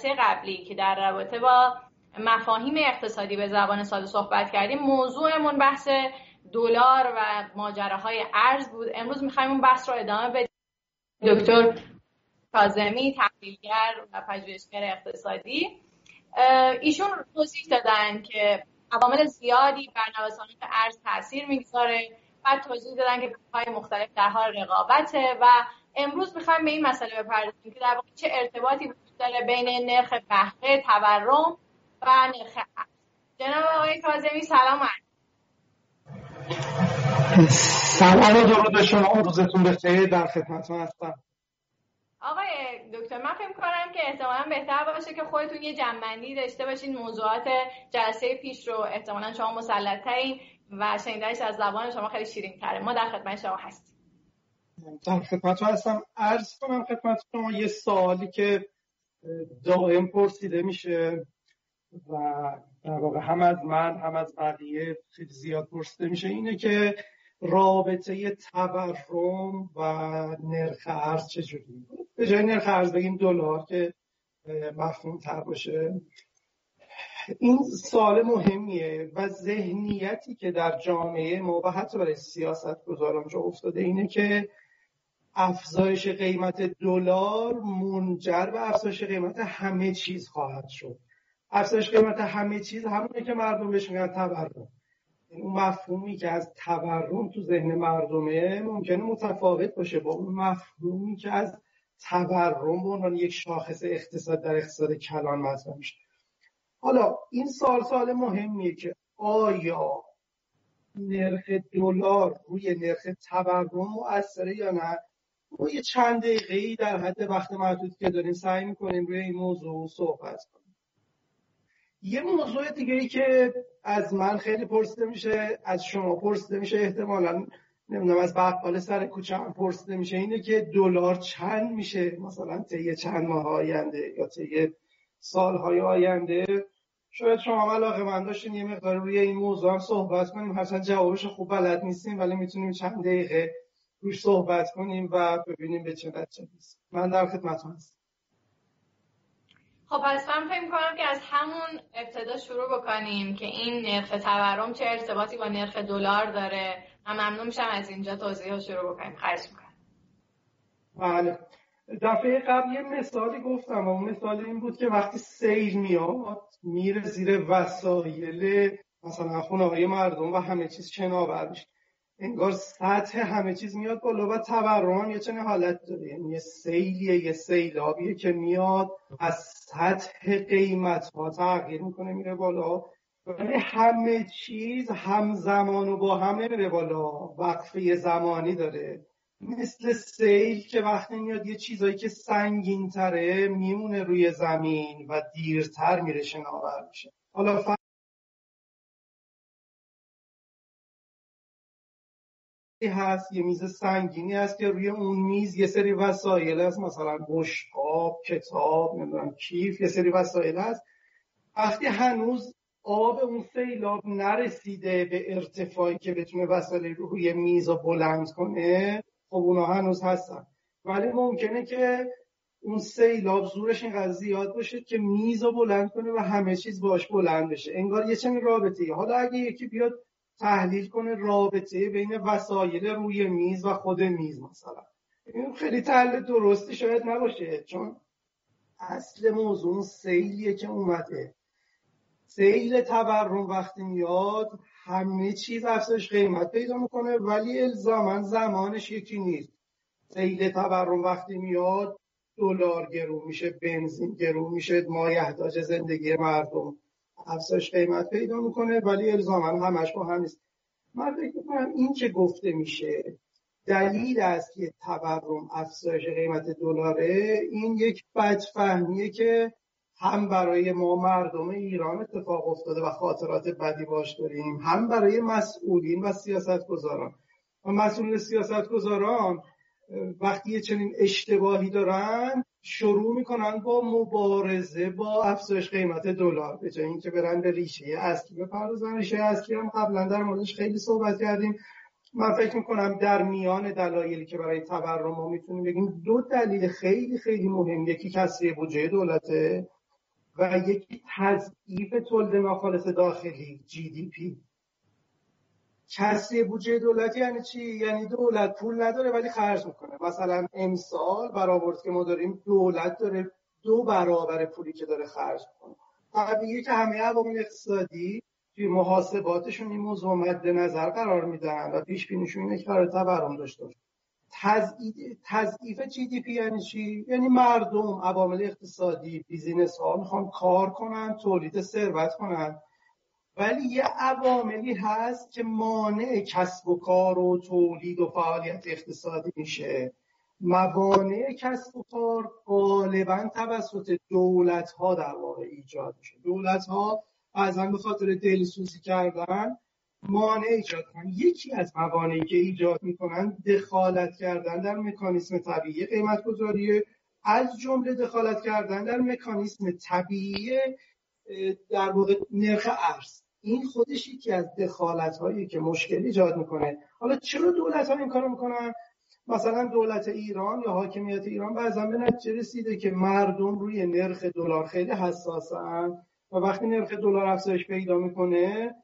جلسه قبلی که در رابطه با مفاهیم اقتصادی به زبان ساده صحبت کردیم موضوعمون بحث دلار و ماجراهای ارز بود. امروز می‌خوایم اون بحث رو ادامه بدیم. دکتر کازمی تحلیلگر و پژوهشگر اقتصادی. ایشون توضیح دادن که عوامل زیادی بر نوسانات ارز تاثیر می‌گذاره. بعد توضیح دادن که های مختلف در حال رقابته و امروز می‌خوایم به این مسئله بپردازیم که در واقع چه ارتباطی داره بین نرخ بهره تورم و نرخ جناب آقای کاظمی سلام سلام درود شما. روزتون بخیر. در خدمتتون هستم. آقای دکتر من فکر کنم که احتمالا بهتر باشه که خودتون یه جنبندی داشته باشین موضوعات جلسه پیش رو احتمالا شما مسلط و شنیدنش از زبان شما خیلی شیرین تره ما در خدمت شما هستیم. در خدمت هستم. عرض کنم خدمت شما یه سوالی که دائم پرسیده میشه و در واقع هم از من هم از بقیه خیلی زیاد پرسیده میشه. اینه که رابطه تورم و نرخ ارز چجوری به جای نرخ ارز بگیم دلار که مفهوم تر باشه. این سوال مهمیه و ذهنیتی که در جامعه ما و حتی برای سیاست گذاران جا افتاده اینه که افزایش قیمت دلار منجر به افزایش قیمت همه چیز خواهد شد. افزایش قیمت همه چیز همونه که مردم بهش میگن تورم. اون مفهومی که از تورم تو ذهن مردمه ممکنه متفاوت باشه با اون مفهومی که از تورم به عنوان یک شاخص اقتصاد در اقتصاد کلان مطرح میشه. حالا این سال سال مهمیه که آیا نرخ دلار روی نرخ تورم مؤثره یا نه؟ ما یه چند دقیقه ای در حد وقت محدود که داریم سعی می‌کنیم روی این موضوع صحبت کنیم. یه موضوع دیگه ای که از من خیلی پرسیده میشه از شما پرسیده میشه احتمالا نمی‌دونم از بقال سر کوچه هم پرسیده میشه اینه که دلار چند میشه؟ مثلا طی چند ماه آینده یا طی سالهای آینده؟ شاید شما علاقه من داشتین یه مقدار روی این موضوع هم صحبت کنیم. هرچند جوابش خوب بلد نیستیم ولی می‌تونیم چند دقیقه روش صحبت کنیم و ببینیم به چه نتیجه من در خدمت هستم. خب پس من فکر کنم که از همون ابتدا شروع بکنیم که این نرخ تورم چه ارتباطی با نرخ دلار داره. من ممنون میشم از اینجا توضیح شروع بکنیم. خواهش می‌کنم. بله. دفعه قبل یه مثالی گفتم و اون مثال این بود که وقتی سیل میاد میره زیر وسایل مثلا خونه های مردم و همه چیز شناور میشه انگار سطح همه چیز میاد بالا و تورم یه چنین حالت داره. یعنی یه سیلیه یه سیلابیه که میاد از سطح قیمت ها تغییر می‌کنه میره بالا. ولی همه چیز همزمان و با همه میره بالا. وقفه زمانی داره. مثل سیل که وقتی میاد یه چیزایی که سنگین تره میمونه روی زمین و دیرتر میره شناور میشه. حالا هست یه میز سنگینی هست که روی اون میز یه سری وسایل هست. مثلا بشقاب کتاب نمی‌دونم کیف یه سری وسایل هست. وقتی هنوز آب اون سیلاب نرسیده به ارتفاعی که بتونه وسایل روی میز رو بلند کنه خب اونا هنوز هستن. ولی ممکنه که اون سیلاب زورش اینقدر زیاد باشه که میز رو بلند کنه و همه چیز باش بلند بشه. انگار یه چنین رابطه حالا اگه یکی بیاد تحلیل کنه رابطه بین وسایل روی میز و خود میز مثلا. این خیلی تحلیل درستی شاید نباشه چون اصل موضوع سیلیه که اومده. سیل تورم وقتی میاد همه چیز افزایش قیمت پیدا می‌کنه ولی الزاما زمانش یکی نیست. سیل تورم وقتی میاد دلار گرون میشه بنزین گرون میشه مایحتاج زندگی مردم. افزایش قیمت پیدا می‌کنه ولی الزاما همش با هم نیست. من فکر می‌کنم این که گفته میشه دلیل است که تورم افزایش قیمت دلاره این یک بدفهمیه که هم برای ما مردم ایران اتفاق افتاده و خاطرات بدی باش داریم هم برای مسئولین و سیاست گذاران و مسئولین سیاست گذاران وقتی چنین اشتباهی دارن شروع می‌کنن با مبارزه با افزایش قیمت دلار به جای اینکه برن به ریشه اصلی. بپردازن ریشه اصلی هم قبلا در موردش خیلی صحبت کردیم. من فکر می‌کنم در میان دلایلی که برای تورم ما می‌تونیم بگیم دو دلیل خیلی خیلی مهم. یکی کسری بودجه دولته و یکی تضعیف تولید ناخالص داخلی جی دی پی کسری بودجه دولتی یعنی چی؟ یعنی دولت پول نداره ولی خرج می‌کنه. مثلا امسال برآورد که ما داریم دولت داره دو برابر پولی که داره خرج می‌کنه. طبیعیه که همه عوامل اقتصادی توی محاسباتشون این موضوع مد نظر قرار میدن و پیش بینیشون اینه که تورم داشته باشه. تضعیف GDP یعنی چی؟ یعنی مردم عوامل اقتصادی business ها می‌خوان کار کنن تولید ثروت کنن. ولی یه عواملی هست که مانع کسب و کار و تولید و فعالیت اقتصادی میشه. موانع کسب و کار غالبا توسط دولت ها در واقع ایجاد میشه. دولت ها از به خاطر دلسوزی کردن مانع ایجاد کنن یکی از موانعی که ایجاد می‌کنن دخالت کردن در مکانیسم طبیعی قیمت گذاریه از جمله دخالت کردن در مکانیسم طبیعی در واقع نرخ ارز. این خودش یکی از دخالت هایی که مشکل ایجاد می‌کنه. حالا چرا دولت ها این کارو می‌کنن؟ مثلا دولت ایران یا حاکمیت ایران بعضا به نتیجه رسیده که مردم روی نرخ دلار خیلی حساسن و وقتی نرخ دلار افزایش پیدا می‌کنه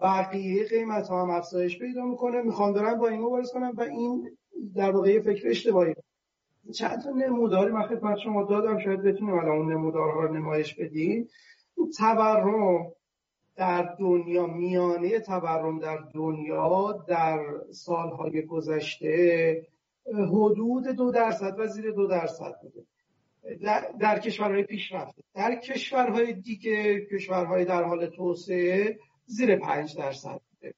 بقیه قیمت ها هم افزایش پیدا می‌کنه می‌خوان دارن با این مبارزه کنن و این در واقع فکر اشتباهی. چند تا نموداری من خدمت شما دادم شاید بتونیم الان اون نمودارها رو نمایش بدیم. تورم در دنیا میانه تورم در دنیا در سالهای گذشته حدود دو درصد و زیر دو درصد بوده. در, در کشورهای پیشرفته. در کشورهای دیگه کشورهای در حال توسعه زیر پنج درصد بوده.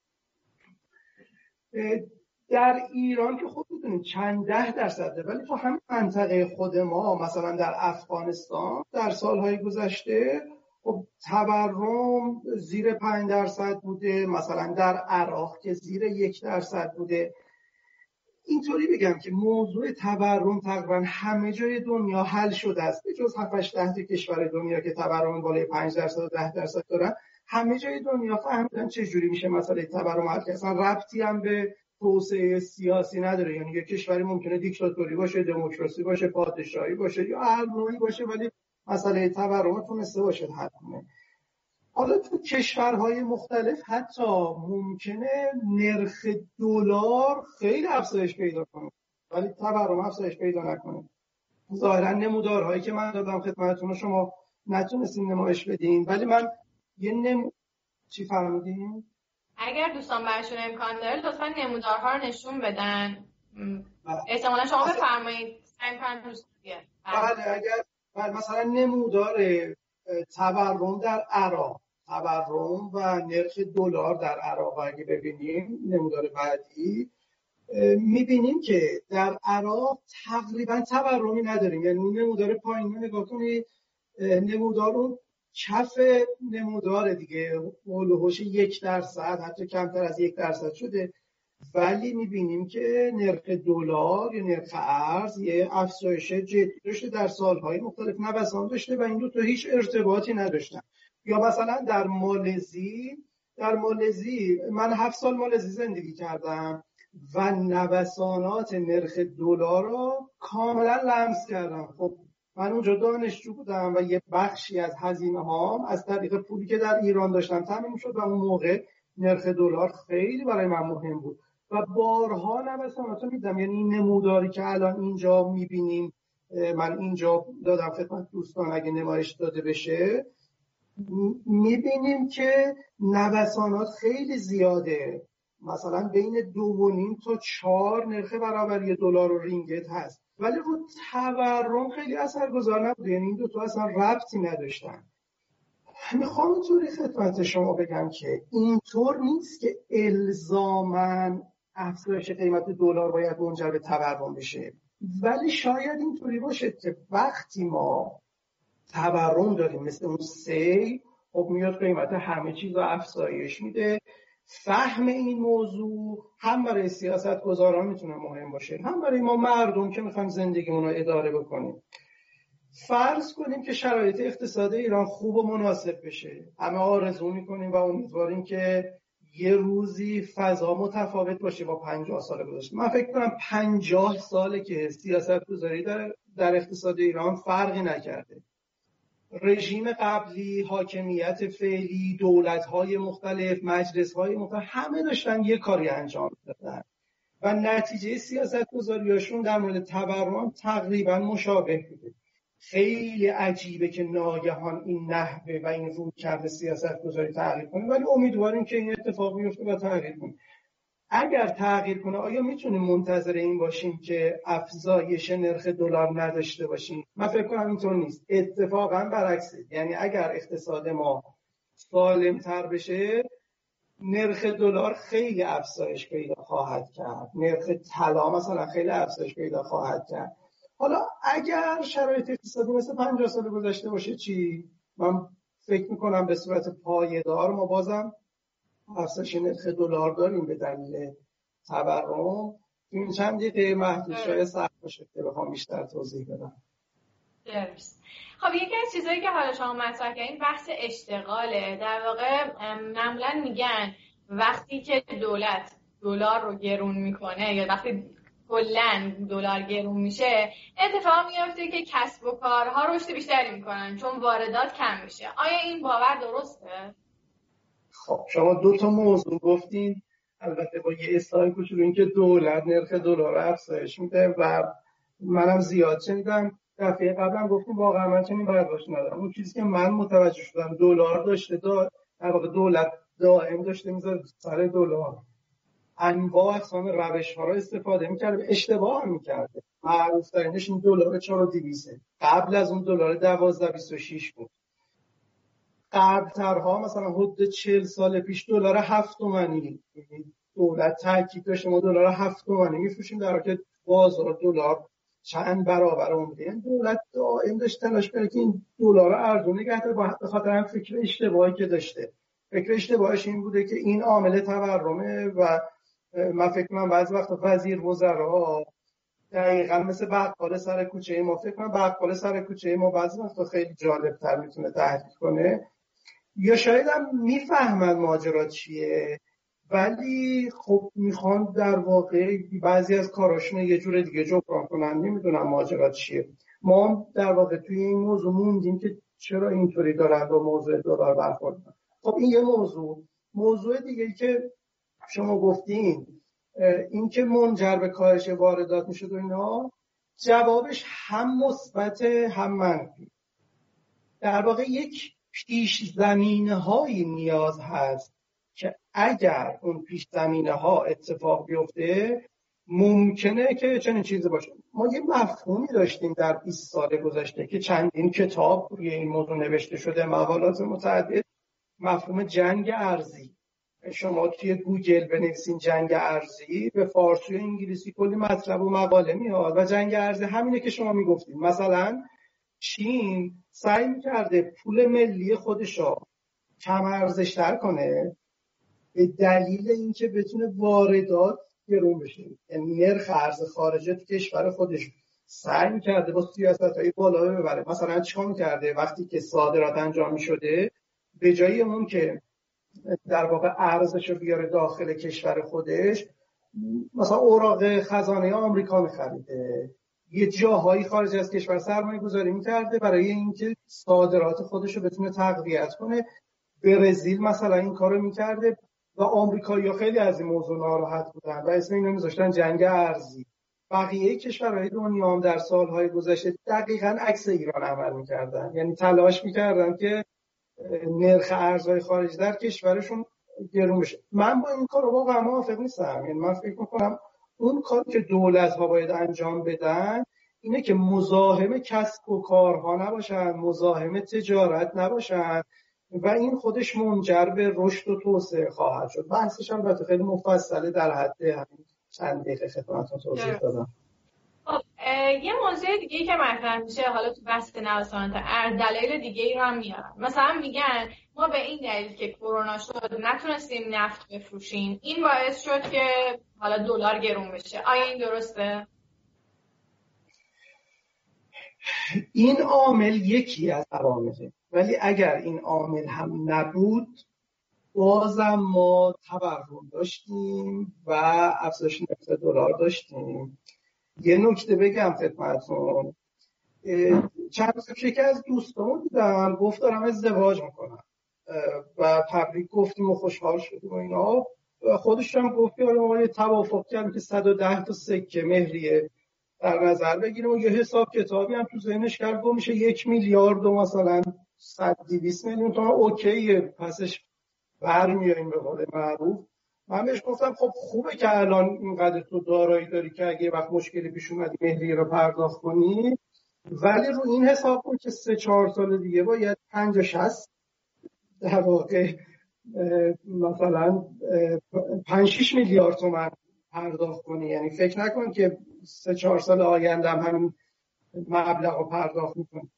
در ایران که خود می‌دونید چند ده درصده ولی تو همین منطقه خود ما مثلا در افغانستان در سالهای گذشته خب تورم زیر پنج درصد بوده مثلا در عراق که زیر یک درصد بوده. اینطوری بگم که موضوع تورم تقریبا همه جای دنیا حل شده است. به جز 7 ده کشور دنیا که تورم بالای 5 درصد و 10 درصد دارن همه جای دنیا فهمیدن چه جوری میشه مسئله تورم حل اصلا ربطی هم به توسعه سیاسی نداره. یعنی یه کشوری ممکنه دیکتاتوری باشه دموکراسی باشه پادشاهی باشه یا هر باشه ولی مسئله تورم تونسته باشه حل کنه حالا تو کشورهای مختلف حتی ممکنه نرخ دلار خیلی افزایش پیدا کنه ولی تورم افزایش پیدا نکنه. ظاهرا نمودارهایی که من دادم خدمتتون شما نتونستین نمایش بدین. ولی من یه نم... چی فرمودین؟ اگر دوستان برشون امکان داره لطفا نمودارها رو نشون بدن. بله. احتمالا شما بفرمایید. بله اگر بله مثلا نمودار تورم در عراق. تورم و نرخ دلار در عراق. اگه ببینیم نمودار بعدی می‌بینیم که در عراق تقریبا تورمی نداریم. یعنی نمودار پایین نگاه کنید نمودار اون کف نمودار دیگه. هولوهوش یک درصد حتی کمتر از یک درصد شده. ولی می‌بینیم که نرخ دلار یا نرخ ارز یه افزایش جدی داشته در سالهای مختلف. نوسان داشته و این دو تا هیچ ارتباطی نداشتن. یا مثلا در مالزی در مالزی من هفت سال مالزی زندگی کردم و نوسانات نرخ دلار رو کاملا لمس کردم. خب من اونجا دانشجو بودم و یه بخشی از هزینه هام از طریق پولی که در ایران داشتم تمیم شد و اون موقع نرخ دلار خیلی برای من مهم بود. و بارها نوسانات رو میدم یعنی نموداری که الان اینجا می‌بینیم من اینجا دادم خدمت دوستان اگه نمایش داده بشه می‌بینیم که نوسانات خیلی زیاده. مثلا بین دو و نیم تا چهار نرخ برابری دلار و رینگت هست. ولی رو تورم خیلی اثرگذار نبوده. یعنی این دو تا اصلا ربطی نداشتن. می‌خوام اینطوری خدمت شما بگم که اینطور نیست که الزامن افزایش قیمت دلار باید منجر به تورم بشه. ولی شاید اینطوری باشه که وقتی ما تورم داریم مثل اون سی خب میاد قیمت همه چیز رو افزایش میده. فهم این موضوع هم برای سیاست گذاران می‌تونه مهم باشه هم برای ما مردم که می‌خوایم زندگیمون رو اداره بکنیم. فرض کنیم که شرایط اقتصاد ایران خوب و مناسب بشه. همه آرزو می‌کنیم و امیدواریم که یه روزی فضا متفاوت باشه با پنجاه سال گذشته. من فکر کنم پنجاه ساله که سیاست گذاری در, در اقتصاد ایران فرقی نکرده. رژیم قبلی حاکمیت فعلی دولت های مختلف مجلس های مختلف همه داشتن یه کاری انجام دادن و نتیجه سیاست گذاریاشون در مورد تورم تقریبا مشابه بوده. خیلی عجیبه که ناگهان این نحوه و این روی کرده سیاست گذاری تغییر کنه ولی امیدواریم که این اتفاق بیفته و تغییر کنه. اگر تغییر کنه آیا می‌تونیم منتظر این باشیم که افزایش نرخ دلار نداشته باشیم؟ من فکر کنم اینطور نیست. اتفاقا برعکسه. یعنی اگر اقتصاد ما سالم تر بشه نرخ دلار خیلی افزایش پیدا خواهد کرد. نرخ طلا مثلا خیلی افزایش پیدا خواهد کرد. حالا اگر شرایط اقتصادی مثل 50 سال گذشته باشه چی؟ من فکر می‌کنم به صورت پایدار ما بازم افزایش نرخ دلار داریم به دلیل تورم. این چند دقیقه محدود آره. شاید سخت باشه که بخوام بیشتر توضیح بدم. درست. خب یکی از چیزهایی که حالا شما مطرح کردین بحث اشتغاله. در واقع معمولا میگن وقتی که دولت دلار رو گرون می‌کنه یا وقتی کلا دلار گرون میشه اتفاق میفته که کسب و کارها رشد بیشتری می‌کنن چون واردات کم میشه. آیا این باور درسته؟ خب شما دو تا موضوع گفتین. البته با یه اصلاح کوچولو اینکه دولت نرخ دلار افزایش میده و منم زیاد شنیدم. دفعه قبلا گفتیم واقعا من چنین برداشت ندارم. اون چیزی که من متوجه شدم دلار داشته دا در واقع دولت دائم داشته می‌ذاره سر دلار. انواع اقسام روش ها رو استفاده می‌کرده اشتباه هم می‌کرده. معروف ترینش این دلار 4200 قبل از اون دلار 1226 بود. قبلترها مثلا حدود 40 سال پیش دلار 7 تومانی. یعنی دولت تاکید داشته ما دلار 7 تومانی میفروشیم در حالی بازار دلار چند برابر اون بوده یعنی دولت دائم داشت تلاش کرده که این دلار رو ارزون نگه داره به خاطر هم فکر اشتباهی که داشته. فکر اشتباهش این بوده که این عامل تورمه و من فکر کنم بعضی وقت وزیر وزرا دقیقا مثل بقال سر کوچه ما فکر کنم بقال سر کوچه ما بعضی وقت خیلی جالب تر می‌تونه تحلیل کنه. یا شاید هم می‌فهمن ماجرا چیه ولی خب می‌خوان در واقع بعضی از کاراشون یه جور دیگه جبران کنن. نمی‌دونم ماجرا چیه. ما در واقع توی این موضوع موندیم که چرا اینطوری دارن با موضوع دلار برخورد خب این یه موضوع. موضوع دیگه که شما گفتین این که منجر به کاهش واردات می‌شد و اینا جوابش هم مثبت هم منفی. در واقع یک پیش زمینه های نیاز هست که اگر اون پیش زمینه ها اتفاق بیفته ممکنه که چنین چیزی باشه. ما یه مفهومی داشتیم در 20 سال گذشته که چندین کتاب روی این موضوع نوشته شده مقالات متعدد مفهوم جنگ ارزی شما توی گوگل بنویسین جنگ ارزی به فارسی و انگلیسی کلی مطلب و مقاله میاد و جنگ ارزی همینه که شما می‌گفتیم مثلا چین سعی می‌کرده پول ملی خودش کم ارزشتر کنه به دلیل اینکه بتونه واردات گرون بشه. یعنی نرخ ارز خارجه تو کشور خودش سعی می‌کرده با سیاست های بالا ببره. مثلا چیکار می‌کرده وقتی که صادرات انجام می‌شده به جای اون که در واقع ارزش رو بیاره داخل کشور خودش. مثلا اوراق خزانه آمریکا میخریده. یه جاهایی خارج از کشور سرمایه گذاری می‌کرده برای اینکه صادرات خودش رو بتونه تقویت کنه. برزیل مثلا این کارو می‌کرده و آمریکایی‌ها خیلی از این موضوع ناراحت بودن و اسم اینو میذاشتن جنگ ارزی. بقیه کشورهای دنیا هم در سالهای گذشته دقیقا عکس ایران عمل می‌کردن. یعنی تلاش می‌کردن که نرخ ارزهای خارج در کشورشون گرون بشه من با این کار واقعا موافق نیستم. یعنی من فکر می‌کنم اون کار که دولت ها باید انجام بدن اینه که مزاحم کسب و کارها نباشن مزاحم تجارت نباشن و این خودش منجر به رشد و توسعه خواهد شد. بحثش هم خیلی مفصله در حد همین چند دقیقه خدمتتون توضیح دادم. یه موضوع دیگه ای که مطرح میشه حالا تو بحث نوسانات ارز دلایل دیگه ای رو هم میارن مثلا میگن ما به این دلیل که کرونا شد نتونستیم نفت بفروشیم این باعث شد که حالا دلار گرون بشه. آیا این درسته؟ این عامل یکی از عوامله. ولی اگر این عامل هم نبود بازم ما تورم داشتیم و افزایش نرخ دلار داشتیم. یه نکته بگم خدمتتون. چند روز پیش از دوستان دیدم. گفت دارم ازدواج می‌کنم. و تبریک گفتیم و خوشحال شدیم و اینا. خودش هم گفت که ما یه توافق کردیم که 110 تا سکه مهریه. در نظر بگیریم و یه حساب کتابی هم تو ذهنش کرد. گفت میشه یک میلیارد و مثلا 100 200 میلیون تا. اوکیه. پسش برمیاییم به قول معروف. من بهش گفتم خب خوبه که الان اینقدر تو دارایی داری که اگه وقت مشکلی پیش اومدی مهریه رو پرداخت کنی. ولی رو این حساب کن که سه چهار سال دیگه باید پنج شست در واقع مثلا پنج شیش میلیارد تومن پرداخت کنی. یعنی فکر نکن که سه چهار سال آینده هم همین مبلغ رو پرداخت می‌کنی.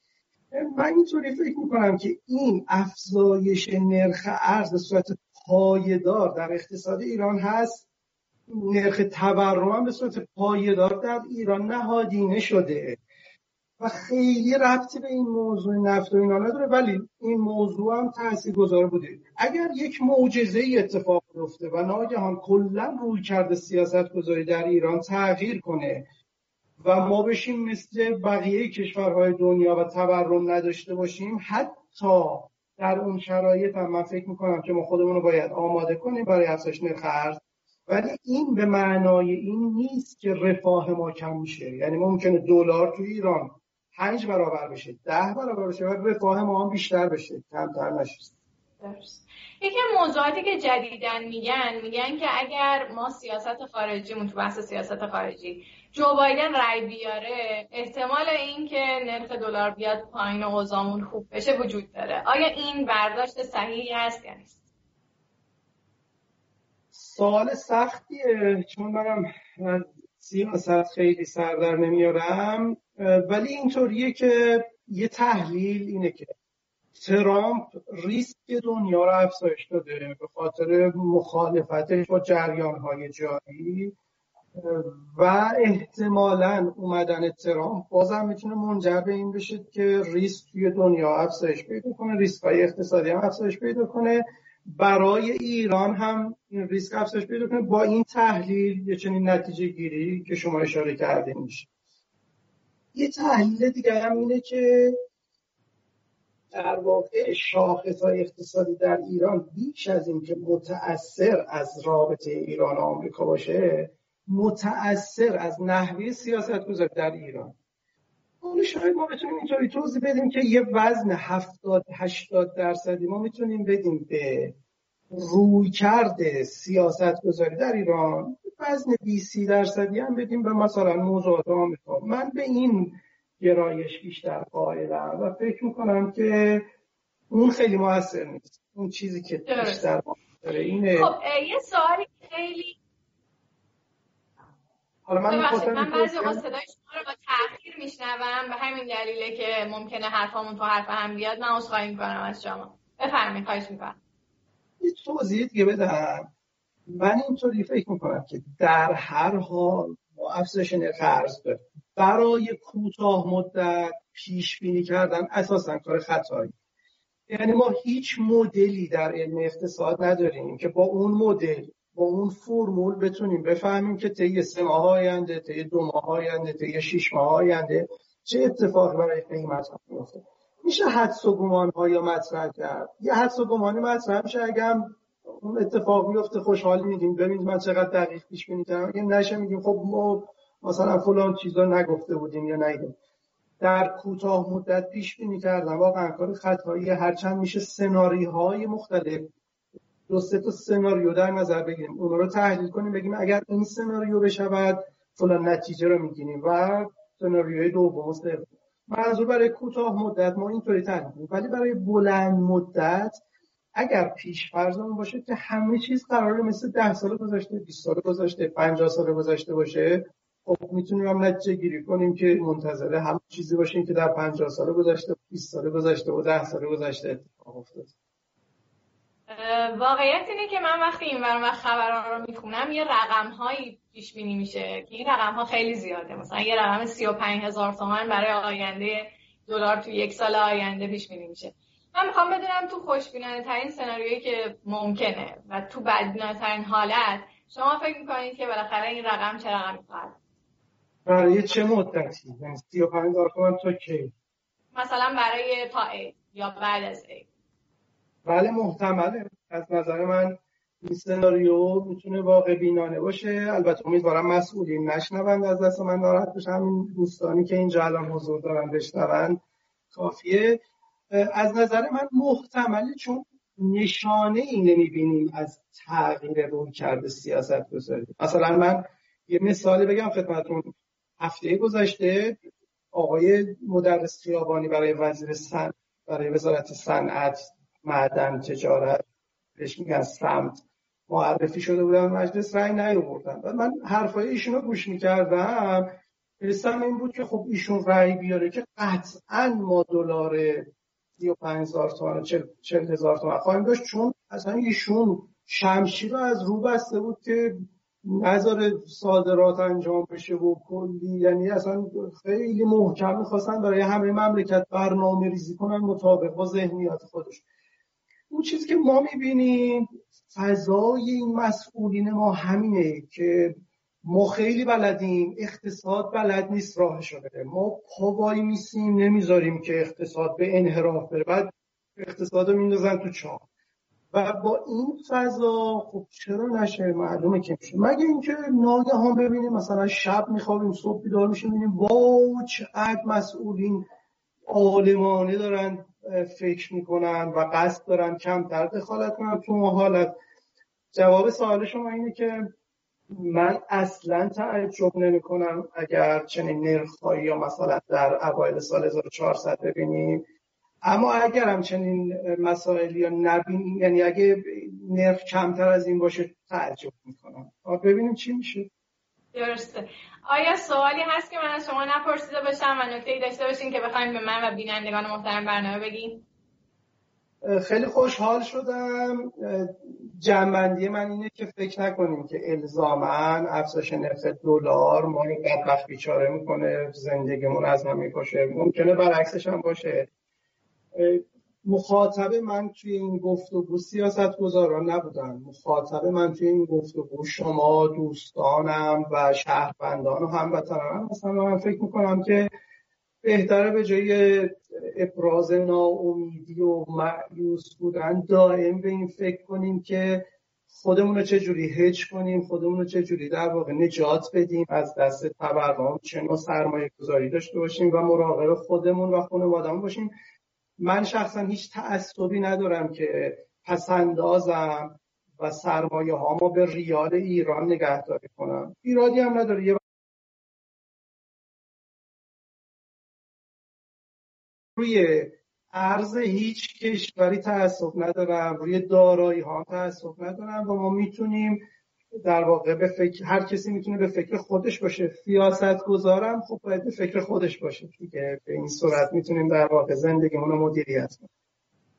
من اینطوری فکر می‌کنم که این افزایش نرخ ارز به صورت پایدار در اقتصاد ایران هست. نرخ تورم هم به صورت پایدار در ایران نهادینه شده و خیلی ربطی به این موضوع نفت و اینا نداره ولی این موضوع هم تحصیل گذار بوده. اگر یک معجزه ای اتفاق بیفته و ناگهان کلا روی کرده سیاست گذاری در ایران تغییر کنه و ما بشیم مثل بقیه کشورهای دنیا و تورم نداشته باشیم حتی در اون شرایط هم من فکر می‌کنم که ما خودمون رو باید آماده کنیم برای افزایش نرخ ارز. ولی این به معنای این نیست که رفاه ما کم میشه. یعنی ممکنه دلار تو ایران پنج برابر بشه ده برابر بشه و رفاه ما هم بیشتر بشه. کمتر نشه درست. یکی موضوعاتی که جدیدن میگن میگن که اگر ما سیاست خارجیمون تو بحث سیاست خارجی جو بایدن رای بیاره احتمال اینکه نرخ دلار بیاد پایین و اوضاعمون خوب بشه وجود داره. آیا این برداشت صحیحی هست یا نیست؟ سوال سختیه چون منم سیاست خیلی سردر نمیارم. ولی اینطوریه که یه تحلیل اینه که ترامپ ریسک دنیا رو افزایش داده به خاطر مخالفتش با جریان های جاری. و احتمالا اومدن ترامپ بازم می‌تونه منجر به این بشه که ریسک توی دنیا افزایش پیدا کنه ریسک های اقتصادی هم افزایش پیدا کنه. برای ایران هم این ریسک افزایش پیدا کنه. با این تحلیل یه چنین نتیجه گیری که شما اشاره کرده میشه. یه تحلیل دیگر هم اینه که در واقع شاخص های اقتصادی در ایران بیش از اینکه متأثر از رابطه ایران و آمریکا باشه متأثر از نحوه سیاست گذاری در ایران. اون شاید ما بتونیم اینطوری توضیح بدیم که یه وزن 70 80 درصدی ما می‌تونیم بدیم به روی کرده سیاست گذاری در ایران وزن 20 درصدی هم بدیم به مثلا موضوعات آمریکا. من به این گرایش بیشتر قائلم و فکر می‌کنم که اون خیلی موثر نیست. اون چیزی که بیشتر اینه. خب یه سوالی خیلی حالا من من بعضی اوقات صدای شما رو با تاخیر میشنوم به همین دلیله که ممکنه حرفامون تو حرف هم بیاد. من عذرخواهی می‌کنم از شما. بفرمایید خواهش می‌کنم. یه توضیح دیگه بدم. من اینطوری فکر می‌کنم که در هر حال ما افزایش نرخ ارز برای کوتاه مدت پیش بینی کردن اساسا کار خطایی. یعنی ما هیچ مدلی در علم اقتصاد نداریم که با اون مدل با اون فرمول بتونیم بفهمیم که طی سه ماه آینده طی دو ماه آینده طی شش ماه آینده چه اتفاقی برای قیمت میفته میشه حدس و گمان ها مطرح کرد؟ یه حدس و گمانی مطرح میشه اگر اون اتفاق میفته خوشحال میگیم. ببینید من چقدر دقیق پیش بینی کردم. اگه نشه میگیم خب ما مثلا فلان چیزا نگفته بودیم یا نیدیم در کوتاه مدت پیش بینی کردن واقعا کار خطایی. هرچند میشه سناریوهای مختلف دو سه تا سناریو در نظر بگیریم. اون رو تحلیل کنیم بگیم اگر این سناریو بشود فلان نتیجه رو می‌گیریم و سناریوی دوم منظور برای کوتاه مدت ما اینطوری تحلیل ولی برای بلند مدت اگر پیش فرضمون باشه که همه چیز قراره مثل ده سال گذشته 20 سال گذشته 50 سال گذشته باشه خب می‌تونیم هم نتیجه گیری کنیم که منتظره هم چیزی باشیم که در 50 سال گذشته 20 سال گذشته و 10 سال گذشته اتفاق افتاد واقعیت اینه که من وقتی این ور خبران رو می‌خونم یه رقم هایی پیش بینی میشه که این رقم ها خیلی زیاده. مثلا یه رقم 35 هزار تومن برای آینده دلار تو یک سال آینده پیش بینی میشه. من می‌خوام بدونم تو خوشبینانه ترین سناریویی که ممکنه و تو بدبینانه ترین حالت شما فکر می‌کنید که بالاخره این رقم چه رقمی خواهد برای چه مدتی؟ یعنی 35 هزار تومان تا کی؟ مثلا برای تا ای یا بعد از ای بله محتمله. از نظر من این سناریو می‌تونه واقع بینانه باشه. البته امیدوارم مسئولین نشنوند از دست من ناراحت بشن. این دوستانی که اینجا الان حضور دارن بشنوند کافیه. از نظر من محتمله چون نشانه ای نمی‌بینیم از تغییر روی کرده سیاست گذاری مثلا من یه مثالی بگم خدمتون. هفته گذشته آقای مدرس خیابانی برای وزیر سن برای وزارت صنعت معدن تجارت بهش میگن سمت. معرفی شده بودن مجلس رأی نیاوردن. و من حرفای ایشون گوش می‌کردم حسم این بود که خب ایشون رأی بیاره که قطعا ما دلار 35 هزار تومن و 40 هزار تومن خواهیم داشت. چون اصلا ایشون شمشیر رو از رو بسته بود که نظر صادرات انجام بشه و کلی. یعنی اصلا خیلی محکم می‌خواستن برای همه مملکت برنامه ریزی کنن مطابق با ذهنیات خودش. اون چیزی که ما می‌بینیم فضای این مسئولین ما همینه که ما خیلی بلدیم اقتصاد بلد نیست راهش بده ما پاوایی میسیم نمی‌ذاریم که اقتصاد به انحراف بره. بعد اقتصاد رو میندازن تو چاه و با این فضا خب چرا نشه؟ معلومه که میشه. مگه اینکه ناگهان ببینیم مثلا شب میخوابیم صبح بیدار میشیم ببینیم با چقدر مسئولین عالمانه دارن فکر می‌کنن و قصد دارن کمتر دخالت کنن. تو حالت جواب سوال شما اینه که من اصلا تعجب نمی کنم اگر چنین نرخهایی یا مثلا در اوایل سال 1400 ببینیم. اما اگر هم چنین مسائلی یا نبینیم یعنی اگه نرخ کمتر از این باشه تعجب می‌کنم. ببینیم چی میشه. درسته. آیا سوالی هست که من از شما نپرسیده باشم و نکته ای داشته باشین که بخوایم به من و بینندگان محترم برنامه بگین؟ خیلی خوشحال شدم. جنبندی من اینه که فکر نکنیم که الزاما افزایش نرخ دلار ما رو بدبخت بیچاره می‌کنه زندگیمون از هم می‌کشه. ممکنه برعکسش هم باشه. مخاطب من توی این گفتگو سیاست گذاران نبودن. مخاطب من توی این گفتگو شما دوستانم و شهروندان و هموطنانم مثلا من فکر می‌کنم که بهتره به جای ابراز ناامیدی و معیوس بودن دائم به این فکر کنیم که خودمون رو چجوری هج کنیم خودمون رو چجوری در واقع نجات بدیم از دست تورم چه نوع سرمایه گذاری داشته باشیم و مراقب خودمون و خانوادهمون باشیم. من شخصا هیچ تعصبی ندارم که پسندازم و سرمایه ها به ریال ایران نگهداری کنم. ایرادی هم نداره. یه روی ارز هیچ کشوری تعصب ندارم. روی دارایی ها تعصب ندارم و ما می‌تونیم در واقع به فکر هر کسی می‌تونه به فکر خودش باشه. سیاست گذارم خب باید به فکر خودش باشه دیگه. به این صورت می‌تونیم در واقع زندگیمون رو مدیریت کنیم.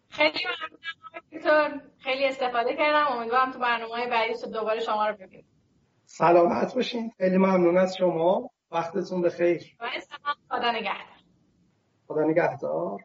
خیلی ممنونم خیلی استفاده کردم. امیدوارم تو برنامه بعدی دوباره شما رو ببینیم. سلامت باشین. خیلی ممنون از شما. وقتتون بخیر. خدا نگهدار. خدا نگهدار.